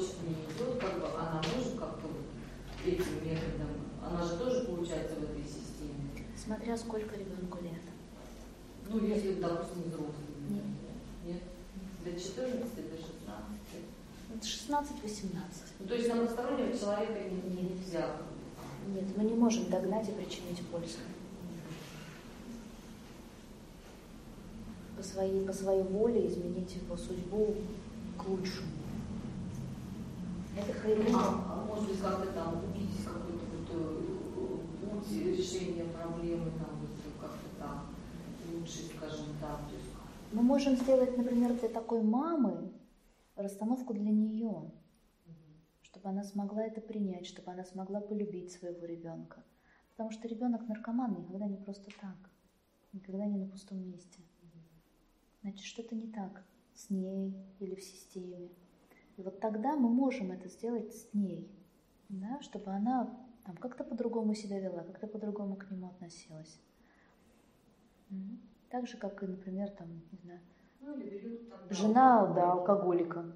дочь не идет, как бы она может как-то этим методом, она же тоже получается в этой системе. Смотря сколько ребенку лет. Ну, если, допустим, взрослый. Нет. Нет? До 14, до 16-18. 16? Ну, то есть на постороннего человека нельзя. Нет, мы не можем догнать и причинить пользу. По своей, по своей воле изменить его судьбу к лучшему. Это хайру. А, может быть, как-то там увидеть какой-то вот, э, путь решения проблемы, там, как-то там лучше, скажем так. Мы можем сделать, например, для такой мамы расстановку для нее, чтобы она смогла это принять, чтобы она смогла полюбить своего ребенка. Потому что ребенок наркоман никогда не просто так, никогда не на пустом месте. Значит, что-то не так с ней или в системе. И вот тогда мы можем это сделать с ней, да, чтобы она там как-то по-другому себя вела, как-то по-другому к нему относилась. Так же, как и, например, там, не знаю, ну, берут, там, жена, да, алкоголика.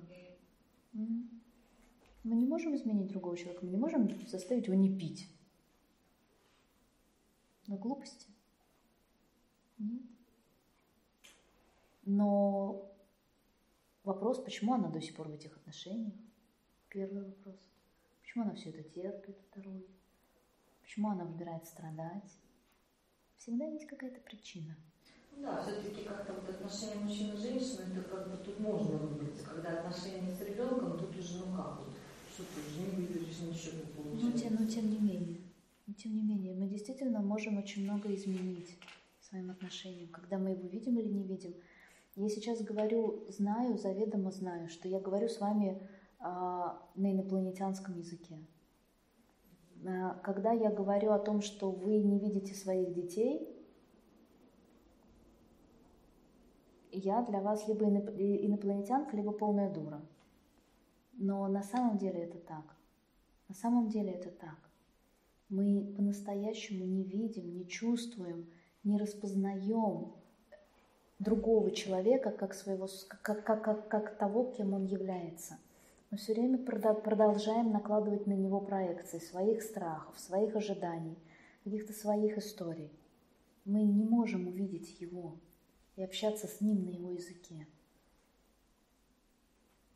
Мы не можем изменить другого человека, мы не можем заставить его не пить. На глупости. Нет. Но вопрос, почему она до сих пор в этих отношениях? Первый вопрос. Почему она все это терпит? Второй. Почему она выбирает страдать? Всегда есть какая-то причина. Да, все-таки как-то вот отношения мужчины и женщины, это как бы тут можно выбрать. Когда отношения с ребенком, тут уже ну как вот, что ты уже не выберешь, ничего не получается. Ну, тем, но тем не менее, но тем не менее, мы действительно можем очень много изменить своим отношениям, когда мы его видим или не видим. Я сейчас говорю, знаю, заведомо знаю, что я говорю с вами а, на инопланетянском языке. А, когда я говорю о том, что вы не видите своих детей, я для вас либо инопланетянка, либо полная дура. Но на самом деле это так. На самом деле это так. Мы по-настоящему не видим, не чувствуем, не распознаем другого человека как, своего, как, как, как, как того, кем он является. Мы все время продолжаем накладывать на него проекции своих страхов, своих ожиданий, каких-то своих историй. Мы не можем увидеть его и общаться с ним на его языке.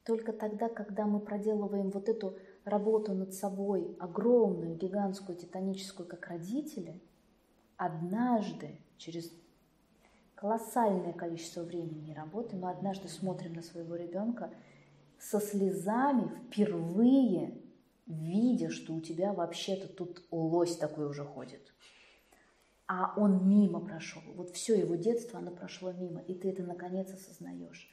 Только тогда, когда мы проделываем вот эту работу над собой, огромную, гигантскую, титаническую, как родители, однажды, через колоссальное количество времени работы, мы однажды смотрим на своего ребенка со слезами впервые, видя, что у тебя вообще-то тут лось такой уже ходит а он мимо прошел. Вот все его детство, оно прошло мимо, и ты это наконец осознаешь.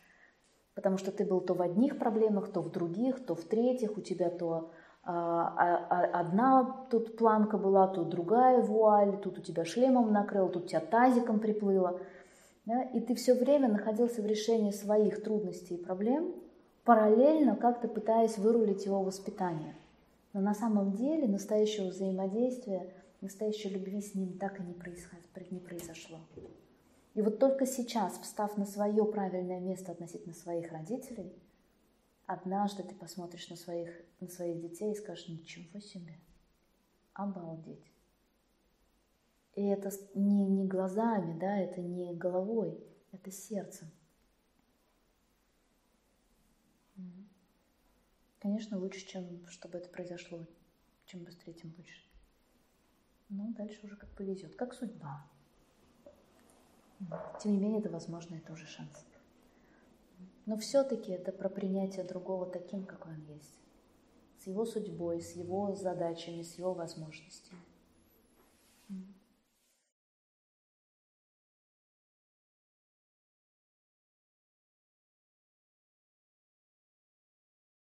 Потому что ты был то в одних проблемах, то в других, то в третьих, у тебя то а, а, а, одна тут планка была, то другая вуаль, тут у тебя шлемом накрыл, тут тебя тазиком приплыло. Да? И ты все время находился в решении своих трудностей и проблем, параллельно как-то пытаясь вырулить его воспитание. Но на самом деле настоящего взаимодействия – настоящей любви с ним так и не, не произошло. И вот только сейчас, встав на свое правильное место относительно своих родителей, однажды ты посмотришь на своих, на своих детей и скажешь, ничего себе, обалдеть. И это не, не глазами, да, это не головой, это сердцем. Конечно, лучше, чем чтобы это произошло. Чем быстрее, тем лучше. Ну, дальше уже как повезет, как судьба. Тем не менее, это возможно, это уже шанс. Но все-таки это про принятие другого таким, какой он есть. С его судьбой, с его задачами, с его возможностями.